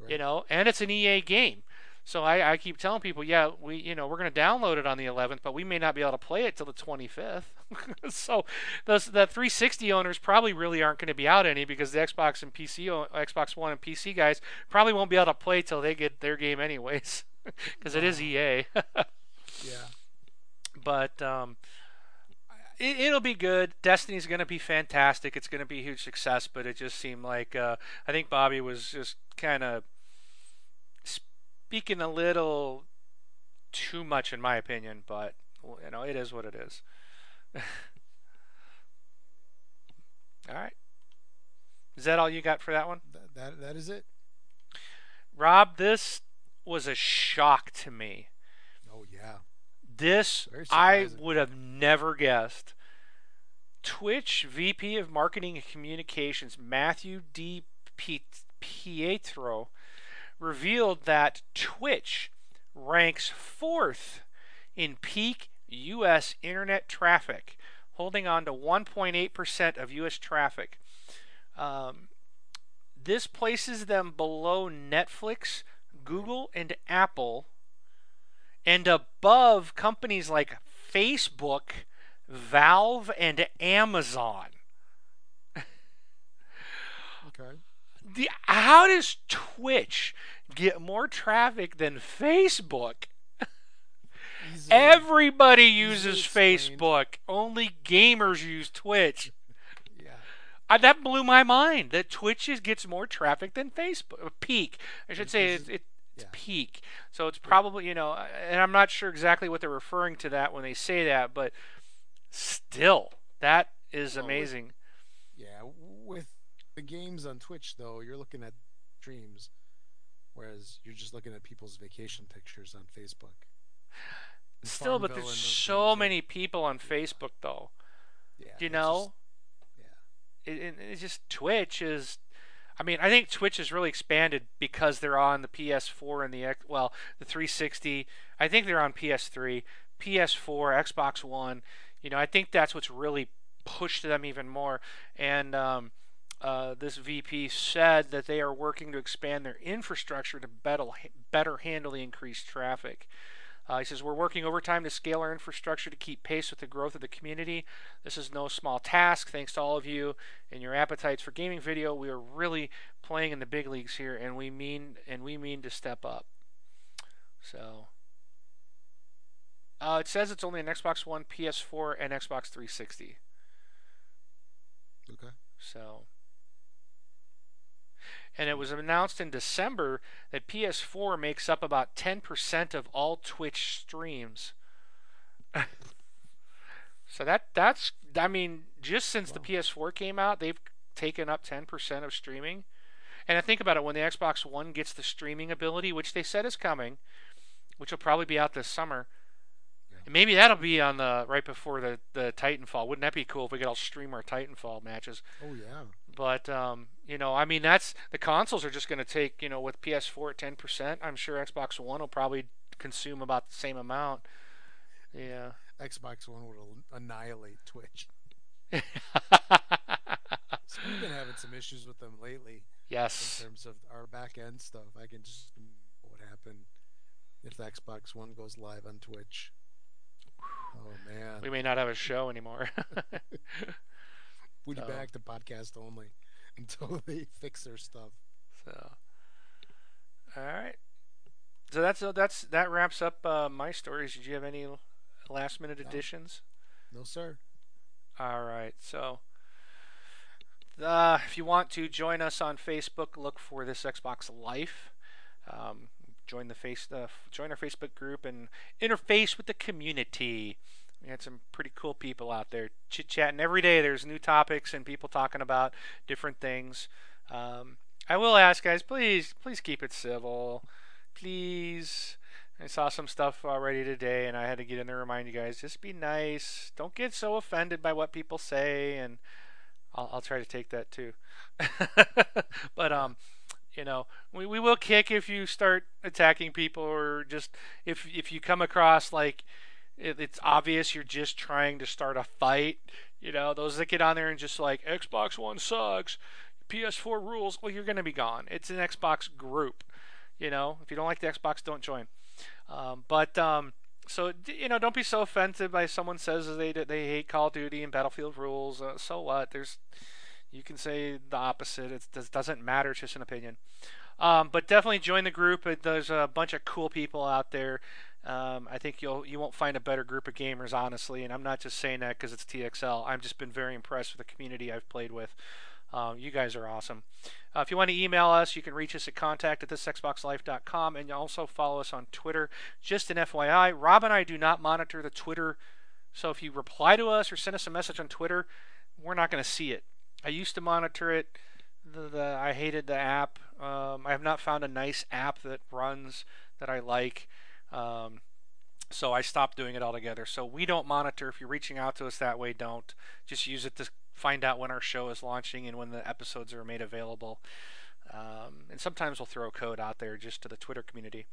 you know and it's an ea game so I, I keep telling people, yeah, we you know we're going to download it on the 11th, but we may not be able to play it till the 25th. *laughs* so those the 360 owners probably really aren't going to be out any because the Xbox and PC Xbox One and PC guys probably won't be able to play till they get their game anyways, *laughs* because it is EA. Yeah. *laughs* but um, it, it'll be good. Destiny's going to be fantastic. It's going to be a huge success. But it just seemed like uh, I think Bobby was just kind of speaking a little too much, in my opinion. But you know, it is what it is. *laughs* all right. Is that all you got for that one, That, that that is it. Rob? This was a shock to me. Oh yeah. This I would have never guessed. Twitch VP of Marketing and Communications Matthew D. Pietro revealed that Twitch ranks fourth in peak U.S. internet traffic, holding on to 1.8% of U.S. traffic. Um, this places them below Netflix, Google, and Apple and above companies like Facebook, Valve, and Amazon. *laughs* Okay. The, how does Twitch get more traffic than Facebook? *laughs* Easily. Everybody uses. Facebook. Only gamers use Twitch. yeah. I, that blew my mind. That Twitch is, gets more traffic than Facebook. Peak, I should say. It's, it, it's yeah. peak. So it's probably you know, and I'm not sure exactly what they're referring to that when they say that, but still, that is Well, with- amazing. Yeah. With games on Twitch, though, you're looking at streams, whereas you're just looking at people's vacation pictures on Facebook. And Still, but there's so many people on Facebook though. Yeah, You know, just- yeah. it, it- it's just Twitch is. I mean, I think Twitch has really expanded because they're on the PS4 and the X, well, the 360. I think they're on PS3, PS4, Xbox One. You know, I think that's what's really pushed them even more. And um, uh, this VP said that they are working to expand their infrastructure to better better handle the increased traffic. Uh, he says, We're working overtime to scale our infrastructure to keep pace with the growth of the community. This is no small task. Thanks to all of you and your appetites for gaming video. We are really playing in the big leagues here, and we mean and we mean to step up. So, uh, it says it's only an Xbox One, PS4, and Xbox 360. Okay. So, and it was announced in December that PS4 makes up about 10% of all Twitch streams. *laughs* so that that's I mean, just since the PS4 came out, they've taken up 10% of streaming. And I think about it when the Xbox One gets the streaming ability, which they said is coming, which will probably be out this summer. Yeah. Maybe that'll be on the right before the the Titanfall. Wouldn't that be cool if we could all stream our Titanfall matches? Oh yeah. But um, you know, I mean, that's the consoles are just going to take you know with PS4 at ten percent. I'm sure Xbox One will probably consume about the same amount. Yeah. Xbox One would annihilate Twitch. *laughs* So we've been having some issues with them lately Yes. in terms of our back end stuff. I can just what would happen if the Xbox One goes live on Twitch. Oh man. We may not have a show anymore. *laughs* We'll be back to podcast only *laughs* until they fix their stuff. so. All right. So that's that's that wraps up uh, my stories. Did you have any last minute No. additions? No sir. All right. So, uh, if you want to join us on Facebook, look for this Xbox Life. Um, join the face, uh, join our Facebook group and interface with the community. We had some pretty cool people out there chit chatting every day. There's new topics and people talking about different things. Um, I will ask, guys, please, please keep it civil, please. I saw some stuff already today, and I had to get in there and remind you guys just be nice. Don't get so offended by what people say, and I'll, I'll try to take that too. *laughs* but um, you know, we, we will kick if you start attacking people, or just if if you come across like it, it's obvious you're just trying to start a fight. You know, those that get on there and just like Xbox One sucks, PS4 rules. Well, you're gonna be gone. It's an Xbox group. You know, if you don't like the Xbox, don't join. Um, but um, so you know, don't be so offended by someone says they they hate Call of Duty and Battlefield rules. Uh, so what? There's you can say the opposite. It does, doesn't matter. It's just an opinion. Um, but definitely join the group. There's a bunch of cool people out there. Um, I think you'll you won't find a better group of gamers, honestly. And I'm not just saying that because it's TXL. I've just been very impressed with the community I've played with. Um, you guys are awesome. Uh, if you want to email us, you can reach us at contact at thisxboxlife.com and you also follow us on Twitter. Just an FYI, Rob and I do not monitor the Twitter. So if you reply to us or send us a message on Twitter, we're not going to see it. I used to monitor it. The, the I hated the app. Um, I have not found a nice app that runs that I like. Um, so I stopped doing it altogether. So we don't monitor. If you're reaching out to us that way, don't. Just use it to find out when our show is launching and when the episodes are made available. Um, and sometimes we'll throw a code out there just to the Twitter community.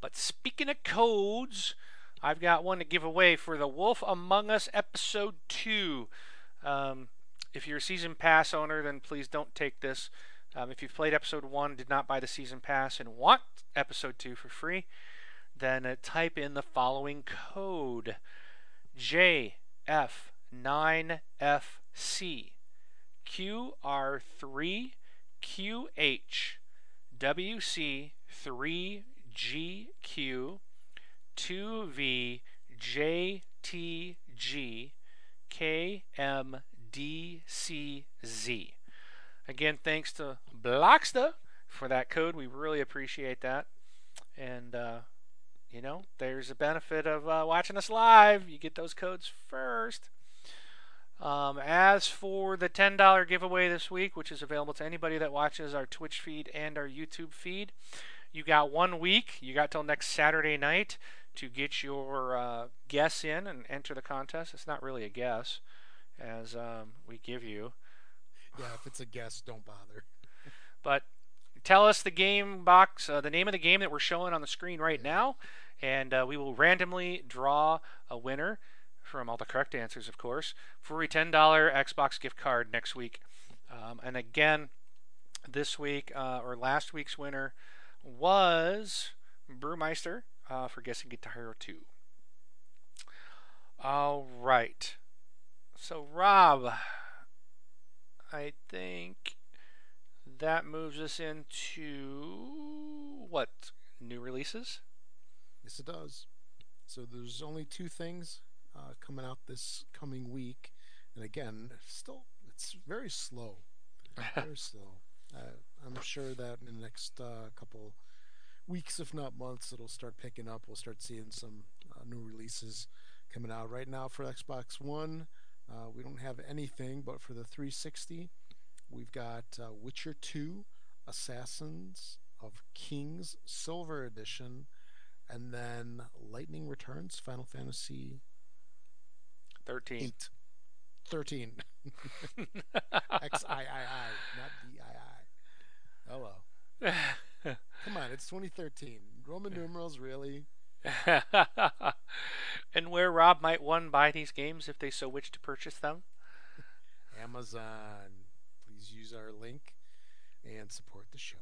But speaking of codes, I've got one to give away for the Wolf Among Us episode 2. Um, if you're a season pass owner, then please don't take this. Um, if you've played episode 1, did not buy the season pass, and want episode 2 for free, then type in the following code JF9FC QR3QH WC3GQ 2VJTG KMDCZ. Again, thanks to Blocksta for that code. We really appreciate that. And, uh, you know, there's a benefit of uh, watching us live. You get those codes first. Um, as for the $10 giveaway this week, which is available to anybody that watches our Twitch feed and our YouTube feed, you got one week. You got till next Saturday night to get your uh, guess in and enter the contest. It's not really a guess, as um, we give you. Yeah, if it's a guess, don't bother. But tell us the game box, uh, the name of the game that we're showing on the screen right now, and uh, we will randomly draw a winner from all the correct answers, of course, for a $10 Xbox gift card next week. Um, and again, this week uh, or last week's winner was Brewmeister uh, for guessing Guitar Hero 2. All right. So, Rob, I think that moves us into what? New releases? Yes, it does. So there's only two things uh, coming out this coming week, and again, still it's very slow, *laughs* very slow. Uh, I'm sure that in the next uh, couple weeks, if not months, it'll start picking up. We'll start seeing some uh, new releases coming out. Right now for Xbox One, uh, we don't have anything, but for the 360, we've got uh, Witcher 2, Assassins of Kings Silver Edition, and then Lightning Returns, Final Fantasy 13. 8. 13. *laughs* X I I I, not D I I. Oh, Hello. *laughs* Come on, it's 2013. Roman numerals, really? *laughs* and where Rob might one buy these games if they so wish to purchase them? Amazon. Please use our link and support the show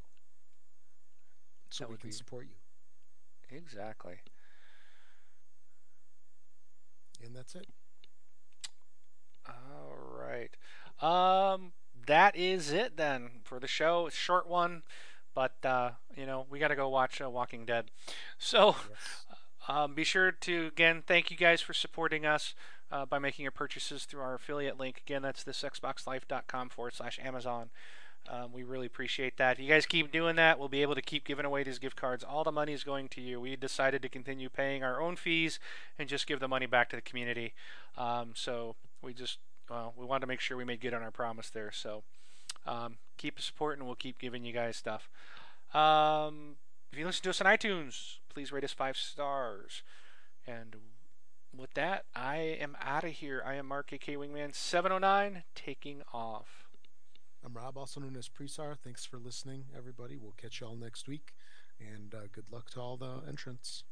so we can be- support you. Exactly. And that's it. All right. Um, that is it then for the show. It's a short one, but uh, you know we got to go watch uh, Walking Dead. So Yes. um, be sure to again thank you guys for supporting us uh, by making your purchases through our affiliate link. Again, that's this xboxlife.com forward slash Amazon. Um, we really appreciate that. If you guys keep doing that, we'll be able to keep giving away these gift cards. All the money is going to you. We decided to continue paying our own fees and just give the money back to the community. Um, so we just well, we wanted to make sure we made good on our promise there. So um, keep supporting. We'll keep giving you guys stuff. Um, if you listen to us on iTunes, please rate us five stars. And with that, I am out of here. I am Mark, aka Wingman 709, taking off. I'm Rob, also known as Presar. Thanks for listening, everybody. We'll catch y'all next week. And uh, good luck to all the entrants.